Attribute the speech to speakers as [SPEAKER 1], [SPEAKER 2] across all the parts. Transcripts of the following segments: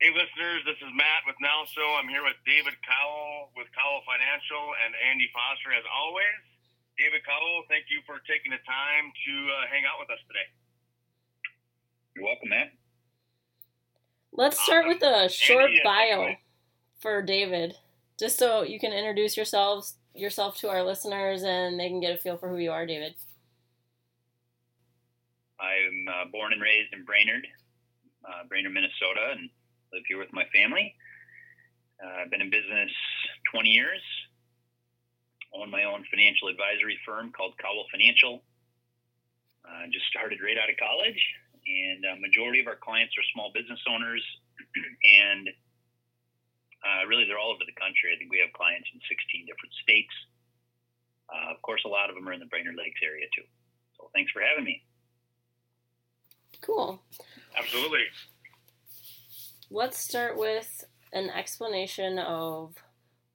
[SPEAKER 1] Hey, listeners, this is Matt with Nelso. I'm here with David Cowell with Cowell Financial and Ande Foster, as always. David Cowell, thank you for taking the time to uh, hang out with us today.
[SPEAKER 2] You're welcome, Matt.
[SPEAKER 3] Let's start with a short
[SPEAKER 1] Ande,
[SPEAKER 3] bio for David, just so you can introduce yourselves yourself to our listeners and they can get a feel for who you are, David.
[SPEAKER 2] I'm uh, born and raised in Brainerd, uh, Brainerd, Minnesota, and live here with my family. Uh, I've been in business 20 years. Own my own financial advisory firm called Cowell Financial. Uh, just started right out of college, and a majority of our clients are small business owners, and uh, really they're all over the country. I think we have clients in 16 different states. Uh, of course, a lot of them are in the Brainerd Lakes area too. So thanks for having me.
[SPEAKER 3] Cool.
[SPEAKER 1] Absolutely.
[SPEAKER 3] Let's start with an explanation of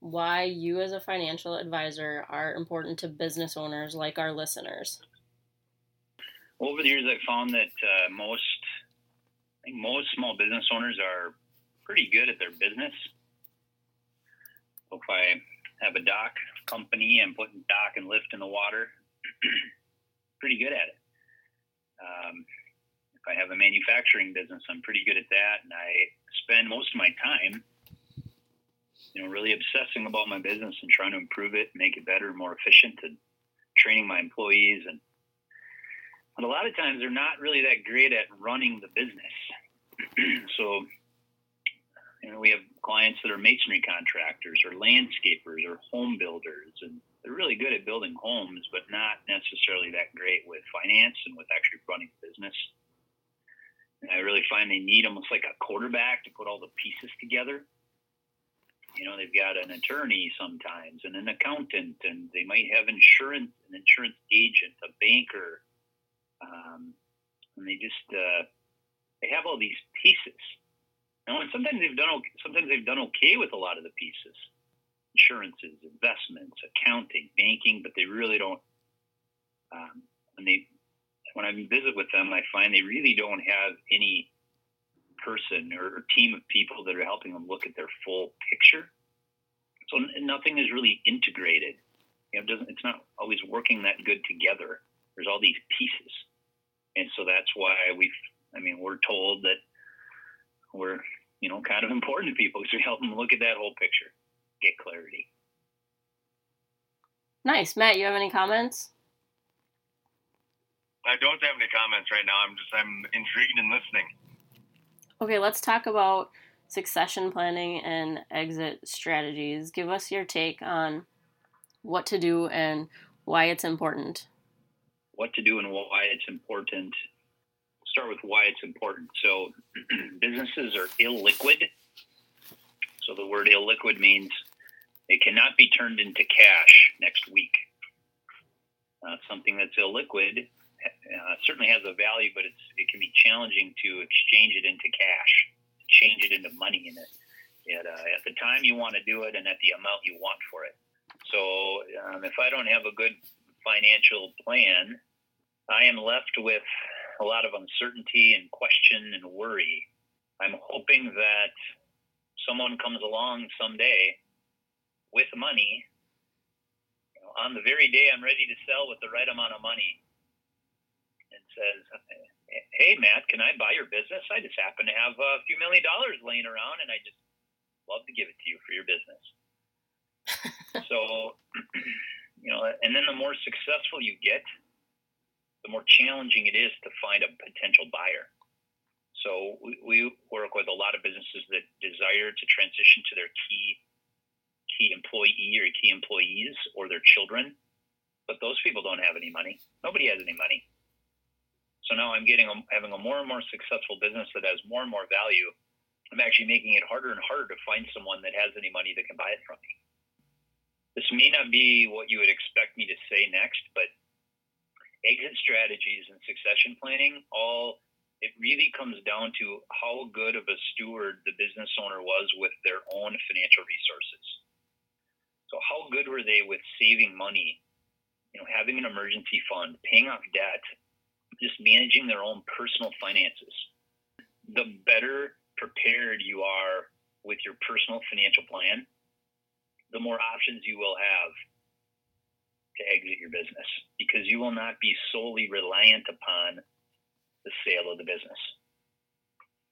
[SPEAKER 3] why you, as a financial advisor, are important to business owners like our listeners.
[SPEAKER 2] Over the years, I've found that uh, most, I think most small business owners are pretty good at their business. So if I have a dock company, I'm putting dock and lift in the water, pretty good at it. Um, I have a manufacturing business, I'm pretty good at that, and I spend most of my time, you know, really obsessing about my business and trying to improve it, make it better, more efficient, and training my employees. And but a lot of times they're not really that great at running the business. so, you know, we have clients that are masonry contractors or landscapers or home builders, and they're really good at building homes, but not necessarily that great with finance and with actually running the business. And I really find they need almost like a quarterback to put all the pieces together. You know, they've got an attorney sometimes and an accountant, and they might have insurance, an insurance agent, a banker, um, and they just uh, they have all these pieces. Know, and sometimes they've done sometimes they've done okay with a lot of the pieces, insurances, investments, accounting, banking, but they really don't. Um, when they when I visit with them, I find they really don't have any person or, team of people that are helping them look at their full picture. So nothing is really integrated. You know, it doesn't it's not always working that good together. There's all these pieces, and so that's why we've, I mean, we're told that we're you know kind of important to people because we help them look at that whole picture, get clarity.
[SPEAKER 3] Nice, Matt. You have any comments?
[SPEAKER 1] I don't have any comments right now. I'm just I'm intrigued and listening.
[SPEAKER 3] Okay, let's talk about succession planning and exit strategies. Give us your take on what to do and why it's important.
[SPEAKER 2] What to do and why it's important. Start with why it's important. So, businesses are illiquid. So, the word illiquid means it cannot be turned into cash next week. Uh, something that's illiquid uh, certainly has a value, but it's it can be challenging to exchange it into cash, change it into money in it at, uh, at the time you want to do it and at the amount you want for it. So um, if I don't have a good financial plan, I am left with a lot of uncertainty and question and worry. I'm hoping that someone comes along someday with money you know, on the very day I'm ready to sell with the right amount of money says, "Hey, Matt, can I buy your business? I just happen to have a few million dollars laying around, and I just love to give it to you for your business." so, you know, and then the more successful you get, the more challenging it is to find a potential buyer. So we, we work with a lot of businesses that desire to transition to their key key employee or key employees or their children, but those people don't have any money. Nobody has any money. So now I'm getting a, having a more and more successful business that has more and more value. I'm actually making it harder and harder to find someone that has any money that can buy it from me. This may not be what you would expect me to say next, but exit strategies and succession planning all it really comes down to how good of a steward the business owner was with their own financial resources. So how good were they with saving money, you know, having an emergency fund, paying off debt, just managing their own personal finances. The better prepared you are with your personal financial plan, the more options you will have to exit your business because you will not be solely reliant upon the sale of the business.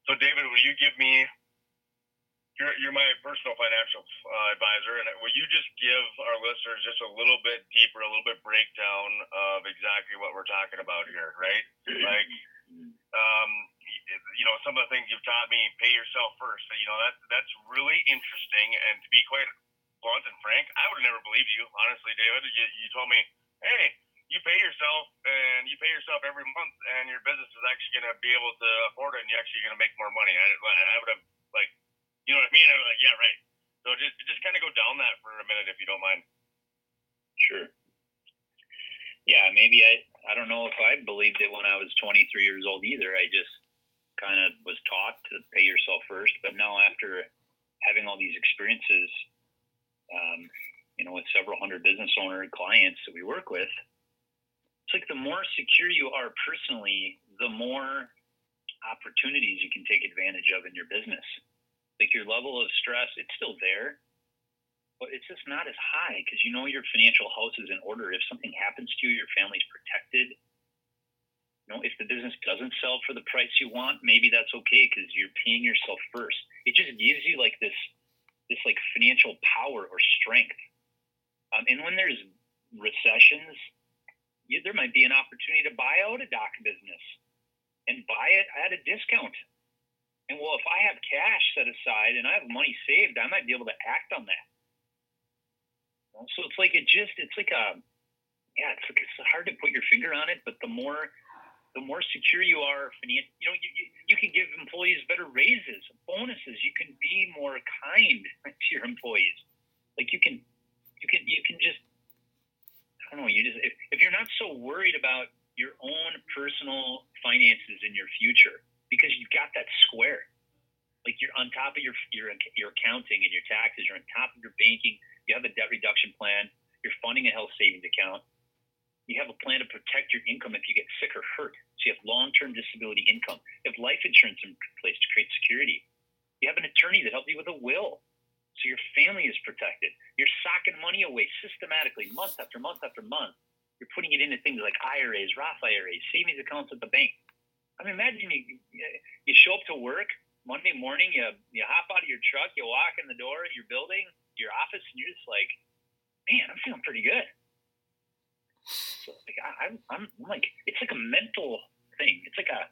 [SPEAKER 1] So, David, will you give me? You're, you're my personal financial uh, advisor, and will you just give our listeners just a little bit deeper, a little bit breakdown of exactly what we're talking about here, right? Like, um, you know, some of the things you've taught me, pay yourself first. You know, that that's really interesting. And to be quite blunt and frank, I would have never believed you, honestly, David. You, you told me, hey, you pay yourself and you pay yourself every month, and your business is actually going to be able to afford it, and you're actually going to make more money. I, I would have like, you know what I mean? I was like, yeah, right. So just just kind of go down that for a minute, if you don't mind.
[SPEAKER 2] Sure. Yeah, maybe I I don't know if I believed it when I was 23 years old either. I just kind of was taught to pay yourself first, but now after having all these experiences, um, you know, with several hundred business owner clients that we work with, it's like the more secure you are personally, the more opportunities you can take advantage of in your business. Like your level of stress, it's still there, but it's just not as high because you know your financial house is in order. If something happens to you, your family's protected. You know, if the business doesn't sell for the price you want, maybe that's okay because you're paying yourself first. It just gives you like this, this like financial power or strength. Um, and when there's recessions, there might be an opportunity to buy out a dock business and buy it at a discount. And well, if I have cash set aside and I have money saved, I might be able to act on that. Uh, so it's like it just it's like a yeah, it's like it's hard to put your finger on it, but the more the more secure you are, you know, you, you can give employees better raises, bonuses. You can be more kind to your employees. Like you can, you can, you can just, I don't know. You just if, if you're not so worried about your own personal finances in your future because you've got that square, like you're on top of your your your accounting and your taxes, you're on top of your banking. You have a debt reduction plan. You're funding a health savings account you have a plan to protect your income if you get sick or hurt. So you have long-term disability income. You have life insurance in place to create security. You have an attorney that helps you with a will. So your family is protected. You're socking money away systematically, month after month after month. You're putting it into things like IRAs, Roth IRAs, savings accounts at the bank. I mean, imagine you you show up to work Monday morning, you you hop out of your truck, you walk in the door at your building, your office, and you're just like, man, I'm feeling pretty good. So like I, I'm, I'm like it's like a mental thing. It's like a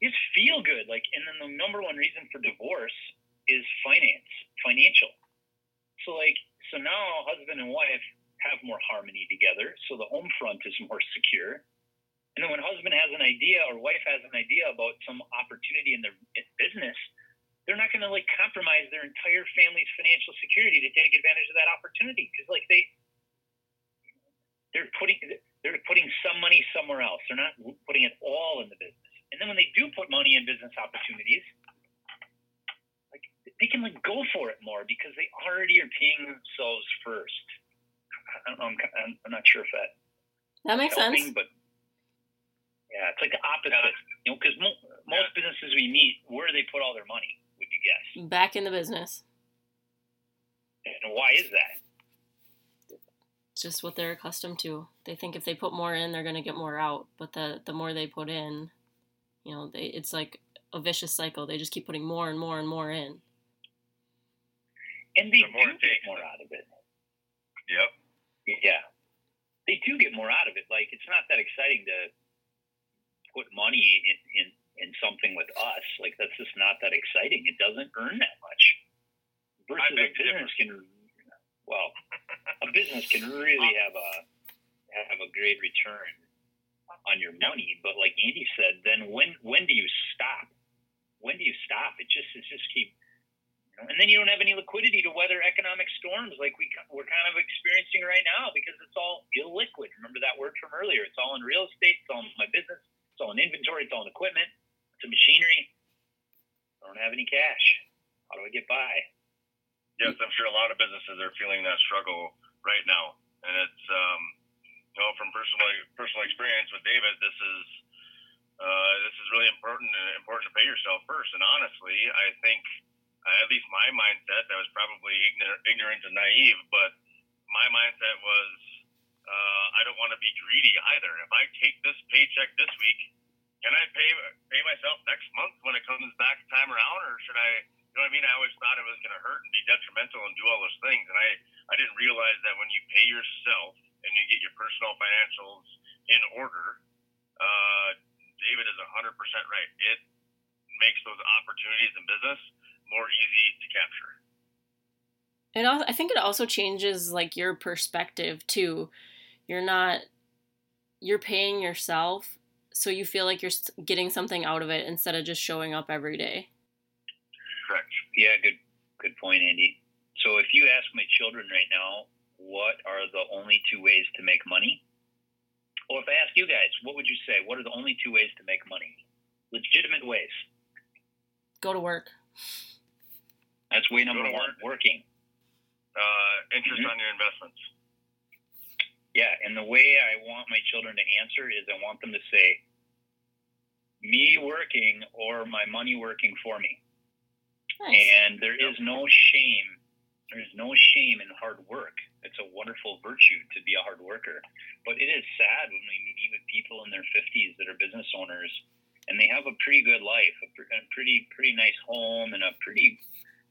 [SPEAKER 2] you just feel good. Like and then the number one reason for divorce is finance, financial. So like so now husband and wife have more harmony together. So the home front is more secure. And then when husband has an idea or wife has an idea about some opportunity in their business, they're not going to like compromise their entire family's financial security to take advantage of that opportunity because like they they're putting they're putting some money somewhere else. They're not putting it all in the business. And then when they do put money in business opportunities, like they can like go for it more because they already are paying themselves first. I am I'm, I'm not sure if that
[SPEAKER 3] that makes helping, sense.
[SPEAKER 2] But yeah, it's like the opposite. You know, because mo- most businesses we meet, where do they put all their money? Would you guess?
[SPEAKER 3] Back in the business.
[SPEAKER 2] And why is that?
[SPEAKER 3] It's just what they're accustomed to. They think if they put more in, they're going to get more out. But the the more they put in, you know, they it's like a vicious cycle. They just keep putting more and more and more in.
[SPEAKER 2] And they the do get more out of it.
[SPEAKER 1] Yep.
[SPEAKER 2] Yeah. They do get more out of it. Like it's not that exciting to put money in, in, in something with us. Like that's just not that exciting. It doesn't earn that much. Versus a business can well, a business can really have a have a great return on your money. But like Ande said, then when when do you stop? When do you stop? It just it just keep. And then you don't have any liquidity to weather economic storms like we we're kind of experiencing right now because it's all illiquid. Remember that word from earlier? It's all in real estate. It's all in my business. It's all in inventory. It's all equipment. It's in machinery. I don't have any cash. How do I get by?
[SPEAKER 1] yes, I'm sure a lot of businesses are feeling that struggle right now, and it's um, you know from personal personal experience with David, this is uh, this is really important and important to pay yourself first. And honestly, I think, uh, at least my mindset, that was probably ignorant, ignorant and naive, but my mindset was, uh, I don't want to be greedy either. If I take this paycheck this week, can I pay pay myself next month when it comes back time around, or should I? You know what I mean? I always thought it was going to hurt and be detrimental and do all those things, and I I didn't realize that when you pay yourself and you get your personal financials in order, uh, David is hundred percent right. It makes those opportunities in business more easy to capture.
[SPEAKER 3] And I think it also changes like your perspective too. You're not you're paying yourself so you feel like you're getting something out of it instead of just showing up every day.
[SPEAKER 2] Correct. Yeah, good good point, Ande. So if you ask my children right now, what are the only two ways to make money? Or if I ask you guys, what would you say? What are the only two ways to make money? Legitimate ways.
[SPEAKER 3] Go to work.
[SPEAKER 2] That's way number one. Work. Working.
[SPEAKER 1] Uh, interest mm-hmm. on your investments.
[SPEAKER 2] Yeah, and the way I want my children to answer is I want them to say, me working or my money working for me. Nice. And there is no shame. There's no shame in hard work. It's a wonderful virtue to be a hard worker. But it is sad when we meet with people in their 50s that are business owners and they have a pretty good life, a, pretty pretty nice home, and a pretty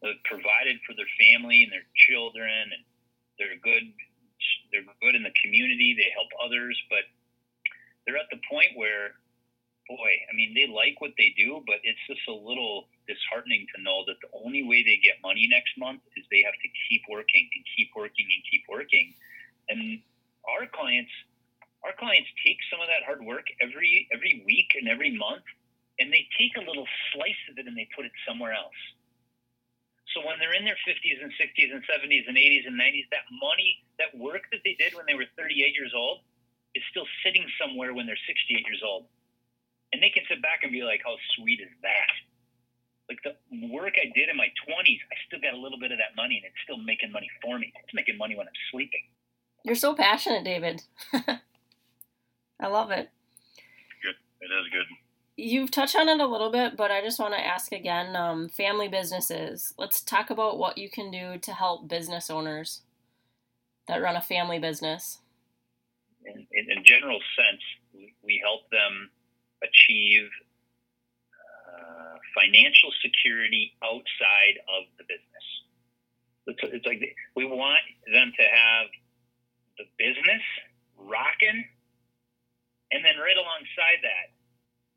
[SPEAKER 2] uh, provided for their family and their children, and they're good they're good in the community, they help others, but they're at the point where, boy, I mean, they like what they do, but it's just a little disheartening to know that the only way they get money next month is they have to keep working and keep working and keep working. And our clients, our clients take some of that hard work every every week and every month, and they take a little slice of it and they put it somewhere else so when they're in their 50s and 60s and 70s and 80s and 90s, that money, that work that they did when they were 38 years old, is still sitting somewhere when they're 68 years old. And they can sit back and be like, how sweet is that? Like the work I did in my 20s, I still got a little bit of that money and it's still making money for me. It's making money when I'm sleeping.
[SPEAKER 3] You're so passionate, David. I love it.
[SPEAKER 1] Good. It is good.
[SPEAKER 3] You've touched on it a little bit, but I just want to ask again um, family businesses. Let's talk about what you can do to help business owners that run a family business.
[SPEAKER 2] In, in, general sense, we help them achieve uh, financial security outside of the business. It's, it's like we want them to have the business rocking, and then right alongside that,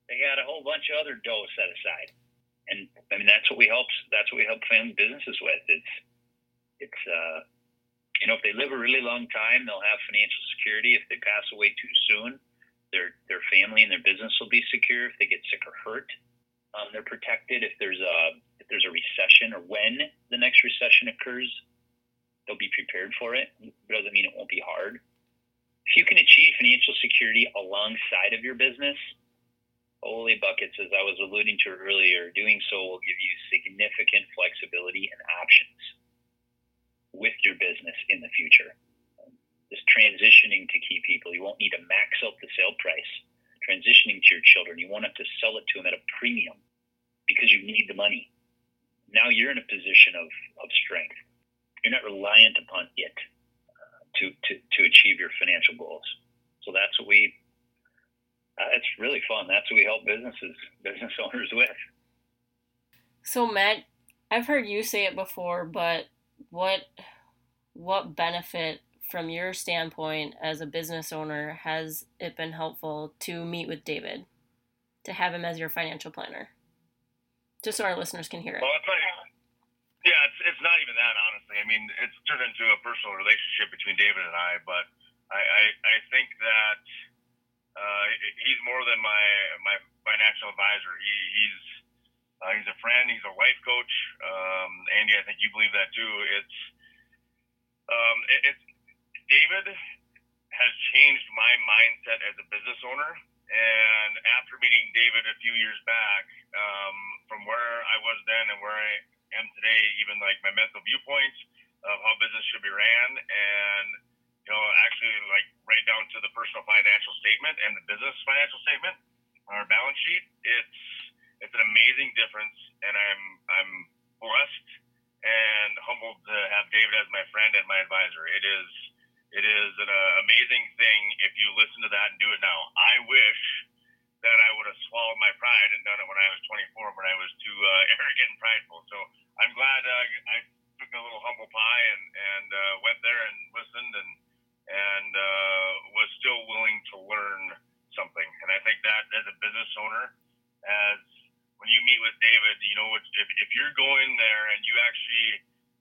[SPEAKER 2] they had a whole bunch of other dough set aside. And I mean, that's what we help. That's what we help family businesses with. It's, it's, uh, you know, if they live a really long time, they'll have financial security. If they pass away too soon, their their family and their business will be secure. If they get sick or hurt, um, they're protected. If there's a if there's a recession or when the next recession occurs, they'll be prepared for it. It doesn't mean it won't be hard. If you can achieve financial security alongside of your business, Holy buckets, as I was alluding to earlier, doing so will give you significant flexibility and options with your business in the future. Just transitioning to key people, you won't need to max out the sale price. Transitioning to your children, you won't have to sell it to them at a premium because you need the money. Now you're in a position of, of strength. You're not reliant upon it uh, to, to, to achieve your financial goals. So that's what we uh, it's really fun. That's what we help businesses, business owners with.
[SPEAKER 3] So Matt, I've heard you say it before, but what what benefit from your standpoint as a business owner has it been helpful to meet with David, to have him as your financial planner, just so our listeners can hear it?
[SPEAKER 1] Well, it's not, yeah, it's, it's not even that honestly. I mean, it's turned into a personal relationship between David and I, but I, I, I think that uh, he's more than my my financial advisor. He, he's uh, he's a friend. He's a life coach. Um, Ande, I think you believe that too. It's um, it, it's David has changed my mindset as a business owner. And after meeting David a few years back, um, from where I was then and where I am today, even like my mental viewpoints of how business should be ran and you know, actually like right down to the personal financial statement and the business financial statement. our balance sheet, it's it's an amazing difference, and I'm I'm blessed and humbled to have David as my friend and my advisor. It is it is an uh, amazing thing if you listen to that and do it now. I wish that I would have swallowed my pride and done it when I was 24, but I was too uh, arrogant and prideful. So I'm glad uh, I took a little humble pie and and uh, went there and listened and and uh, was still willing to learn something. And I think that as a business owner, as when you meet with David, you know, if, if you're going there and you actually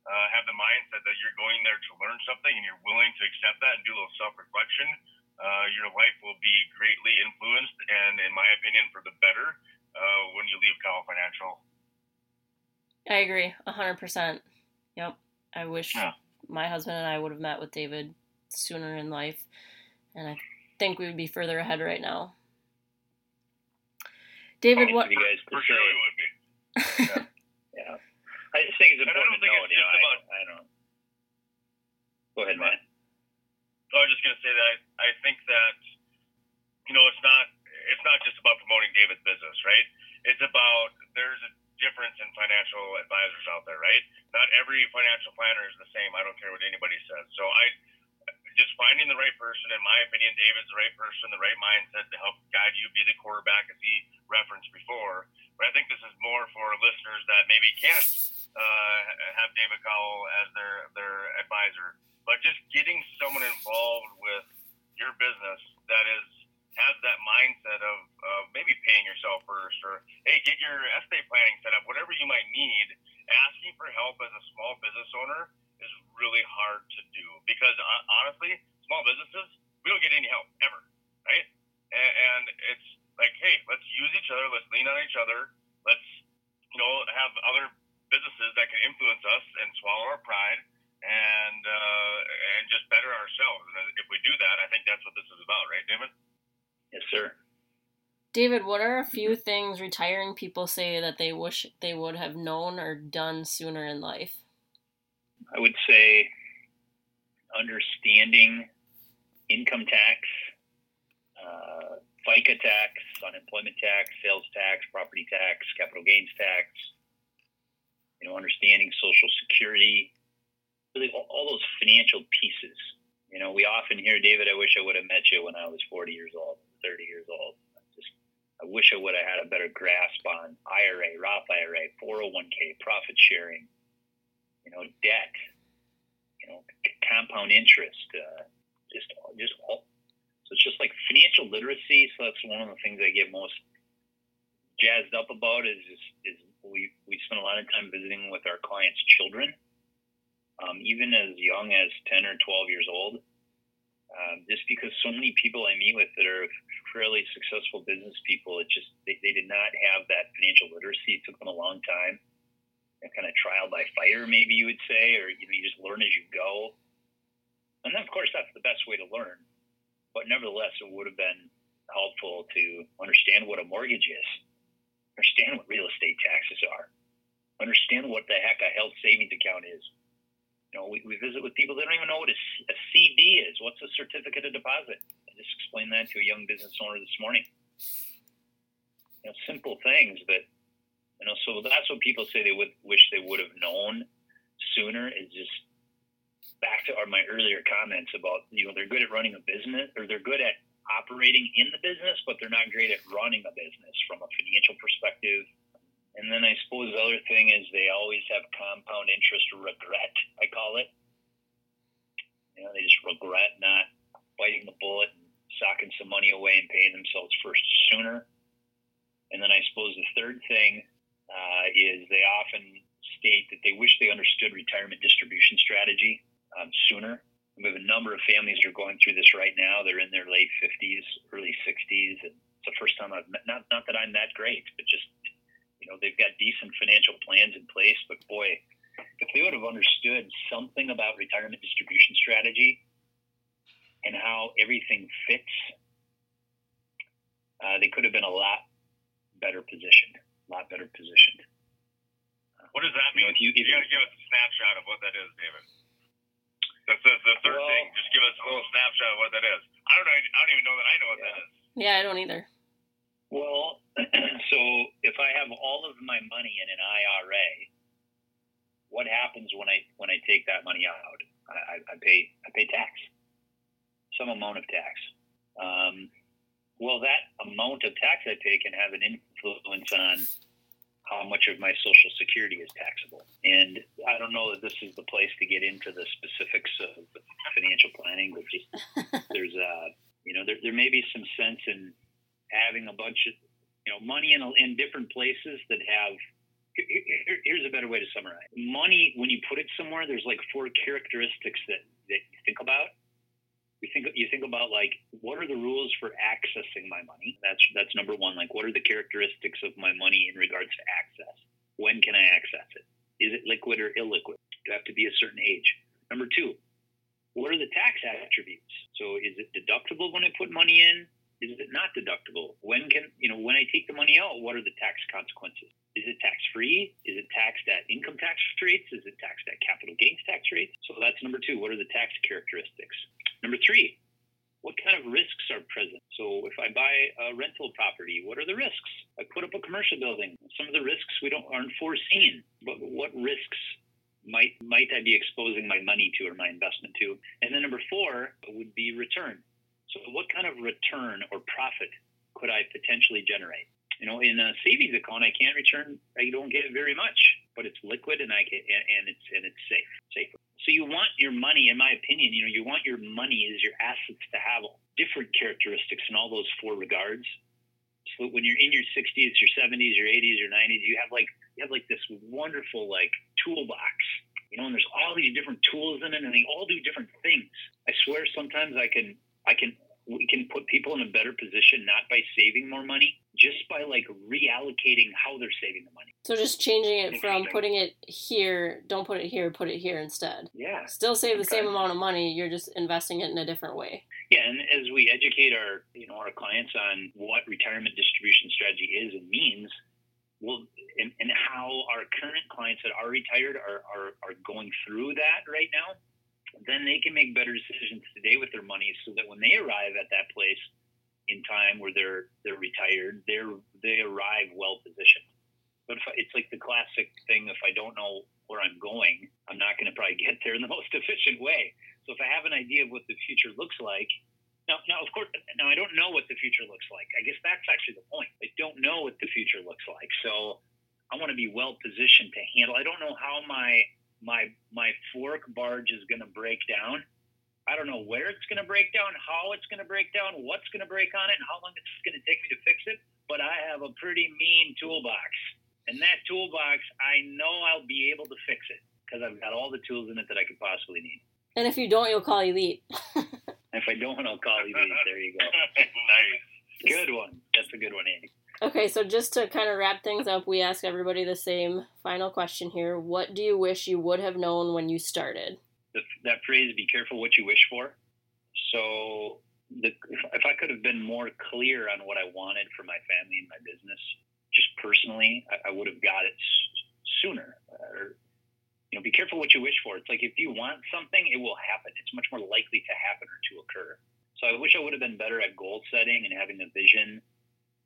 [SPEAKER 1] uh, have the mindset that you're going there to learn something and you're willing to accept that and do a little self reflection, uh, your life will be greatly influenced and, in my opinion, for the better uh, when you leave Cowell Financial.
[SPEAKER 3] I agree, 100%. Yep. I wish yeah. my husband and I would have met with David sooner in life, and I think we would be further ahead right now. David, what?
[SPEAKER 2] You guys
[SPEAKER 1] for sure we would be.
[SPEAKER 2] yeah. yeah. I just think it's important to know. You know about, I, I, don't. Go ahead, man.
[SPEAKER 1] I was just going to say that I, I think that you know it's not it's not just about promoting David's business, right? It's about there's a difference in financial advisors out there, right? Not every financial planner is the same. I don't care what anybody says. So I just finding the right person. In my opinion, David's the right person, the right mindset to help guide you, be the quarterback, as he referenced before. But I think this is more for listeners that maybe can't uh, have David Cowell as their their advisor. But just getting someone involved with your business that is has that mindset of, of maybe paying yourself first, or hey, get your estate planning set up, whatever you might need. Asking for help as a small business owner really hard to do because uh, honestly, small businesses we don't get any help ever, right? And, and it's like, hey, let's use each other, let's lean on each other, let's you know have other businesses that can influence us and swallow our pride and uh, and just better ourselves. And if we do that, I think that's what this is about, right, David?
[SPEAKER 2] Yes, sir.
[SPEAKER 3] David, what are a few things retiring people say that they wish they would have known or done sooner in life?
[SPEAKER 2] I would say understanding income tax, uh, FICA tax, unemployment tax, sales tax, property tax, capital gains tax, you know, understanding Social Security, really all, all those financial pieces. You know, we often hear, David, I wish I would have met you when I was 40 years old, 30 years old. Just, I wish I would have had a better grasp on IRA, Roth IRA, 401k, profit sharing, you know, debt, you know, compound interest, uh, just just all. So it's just like financial literacy. So that's one of the things I get most jazzed up about is is, is we we spend a lot of time visiting with our clients' children, um, even as young as ten or twelve years old. Um, just because so many people I meet with that are fairly successful business people, it just they, they did not have that financial literacy. It took them a long time kind of trial by fire, maybe you would say, or you know, you just learn as you go. And then, of course, that's the best way to learn. But nevertheless, it would have been helpful to understand what a mortgage is, understand what real estate taxes are, understand what the heck a health savings account is. You know, we, we visit with people that don't even know what a, a CD is. What's a certificate of deposit? I just explained that to a young business owner this morning. You know, simple things, but you know, so that's what people say they would wish they would have known sooner. Is just back to our, my earlier comments about you know they're good at running a business or they're good at operating in the business, but they're not great at running a business from a financial perspective. And then I suppose the other thing is they always have compound interest regret, I call it. You know, they just regret not biting the bullet and socking some money away and paying themselves first sooner. And then I suppose the third thing uh, is they often state that they wish they understood retirement distribution strategy um, sooner. We have a number of families that are going through this right now. They're in their late 50s, early 60s, and it's the first time I've met. Not not that I'm that great, but just you know they've got decent financial plans in place. But boy, if they would have understood something about retirement distribution strategy and how everything fits, uh, they could have been a lot better positioned lot better positioned.
[SPEAKER 1] What does that mean? You, know, if you, if you got to give us a snapshot of what that is, David. That's the, the third well, thing. Just give us a little snapshot of what that is. I don't know. I don't even know that I know what yeah. that is.
[SPEAKER 3] Yeah, I don't either.
[SPEAKER 2] Well, so if I have all of my money in an IRA, what happens when I when I take that money out? I, I pay I pay tax, some amount of tax. Um, well, that amount of tax I pay can have an influence on how much of my Social Security is taxable. And I don't know that this is the place to get into the specifics of financial planning, but just there's uh, you know there, there may be some sense in having a bunch of you know money in in different places that have here's a better way to summarize money when you put it somewhere there's like four characteristics that that you think about you think you think about like what are the rules for accessing my money that's that's number one like what are the characteristics of my money in regards to access when can i access it is it liquid or illiquid do I have to be a certain age number two what are the tax attributes so is it deductible when i put money in is it not deductible? When can, you know, when I take the money out, what are the tax consequences? Is it tax free? Is it taxed at income tax rates? Is it taxed at capital gains tax rates? So that's number two. What are the tax characteristics? Number three, what kind of risks are present? So if I buy a rental property, what are the risks? I put up a commercial building. Some of the risks we don't aren't foreseen, but what risks might might I be exposing my money to or my investment to? And then number four would be return. So, what kind of return or profit could I potentially generate? You know, in a savings account, I can't return. I don't get very much, but it's liquid and I can, and it's and it's safe, safer. So you want your money, in my opinion, you know, you want your money as your assets to have different characteristics in all those four regards. So when you're in your 60s, your 70s, your 80s, your 90s, you have like you have like this wonderful like toolbox, you know, and there's all these different tools in it, and they all do different things. I swear, sometimes I can I can we can put people in a better position not by saving more money, just by like reallocating how they're saving the money.
[SPEAKER 3] So just changing it from putting it here, don't put it here, put it here instead.
[SPEAKER 2] Yeah.
[SPEAKER 3] Still save the same amount of money, you're just investing it in a different way.
[SPEAKER 2] Yeah, and as we educate our you know our clients on what retirement distribution strategy is and means, well, and, and how our current clients that are retired are, are, are going through that right now then they can make better decisions today with their money so that when they arrive at that place in time where they're they're retired, they're they arrive well positioned. But I, it's like the classic thing: if I don't know where I'm going, I'm not going to probably get there in the most efficient way. So if I have an idea of what the future looks like, now, now of course, now I don't know what the future looks like. I guess that's actually the point. I don't know what the future looks like, so I want to be well positioned to handle. I don't know how my my my fork barge is going to break down. I don't know where it's going to break down, how it's going to break down, what's going to break on it, and how long it's going to take me to fix it. But I have a pretty mean toolbox, and that toolbox, I know I'll be able to fix it because I've got all the tools in it that I could possibly need.
[SPEAKER 3] And if you don't, you'll call Elite.
[SPEAKER 2] if I don't, I'll call Elite. There you go.
[SPEAKER 1] nice.
[SPEAKER 2] Good one. That's a good one, Ande.
[SPEAKER 3] Okay, so just to kind of wrap things up, we ask everybody the same final question here. What do you wish you would have known when you started?
[SPEAKER 2] The, that phrase, be careful what you wish for. So, the, if I could have been more clear on what I wanted for my family and my business, just personally, I, I would have got it sooner. Uh, or, you know, be careful what you wish for. It's like if you want something, it will happen. It's much more likely to happen or to occur. So I wish I would have been better at goal setting and having a vision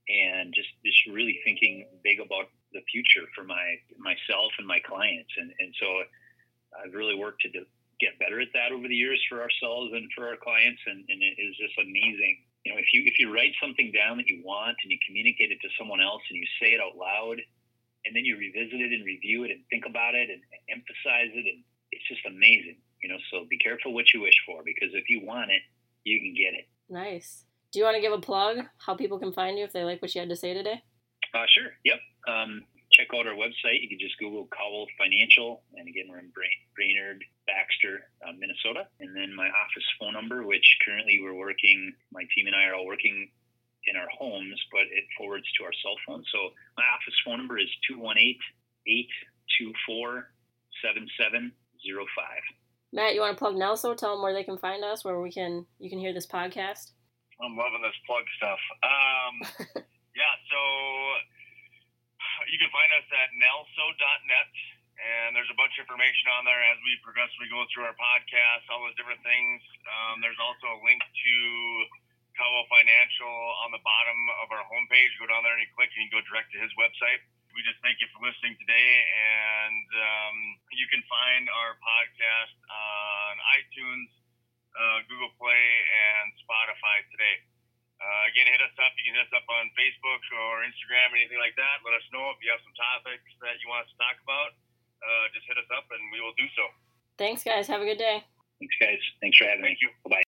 [SPEAKER 2] and just just really thinking big about the future for my myself and my clients. And and so I've really worked to get better at that over the years for ourselves and for our clients. And, and it is just amazing. You know if you if you write something down that you want and you communicate it to someone else and you say it out loud and then you revisit it and review it and think about it and emphasize it and it's just amazing you know. So be careful what you wish for because if you want it you can get it.
[SPEAKER 3] Nice do you want to give a plug how people can find you if they like what you had to say today?
[SPEAKER 2] Uh, sure. Yep. Um, check out our website. You can just Google Cowell Financial, and again, we're in Brainerd, Baxter, uh, Minnesota. And then my office phone number, which currently we're working, my team and I are all working in our homes, but it forwards to our cell phone. So my office phone number is 218 824 7705.
[SPEAKER 3] Matt, you want to plug Nelso? Tell them where they can find us, where we can you can hear this podcast.
[SPEAKER 1] I'm loving this plug stuff. Um, yeah, so you can find us at nelso.net, and there's a bunch of information on there as we progressively go through our podcast, all those different things. Um, there's also a link to Cowell Financial on the bottom of our homepage. Go down there and you click and you go direct to his website. We just thank you for listening today, and um, you can find our podcast on iTunes, uh, Google Play, and Spotify today. Uh, again, hit us up. You can hit us up on Facebook or Instagram, anything like that. Let us know if you have some topics that you want us to talk about. Uh, just hit us up, and we will do so.
[SPEAKER 3] Thanks, guys. Have a good day.
[SPEAKER 2] Thanks, guys. Thanks for having
[SPEAKER 1] Thank
[SPEAKER 2] me.
[SPEAKER 1] you.
[SPEAKER 2] Bye.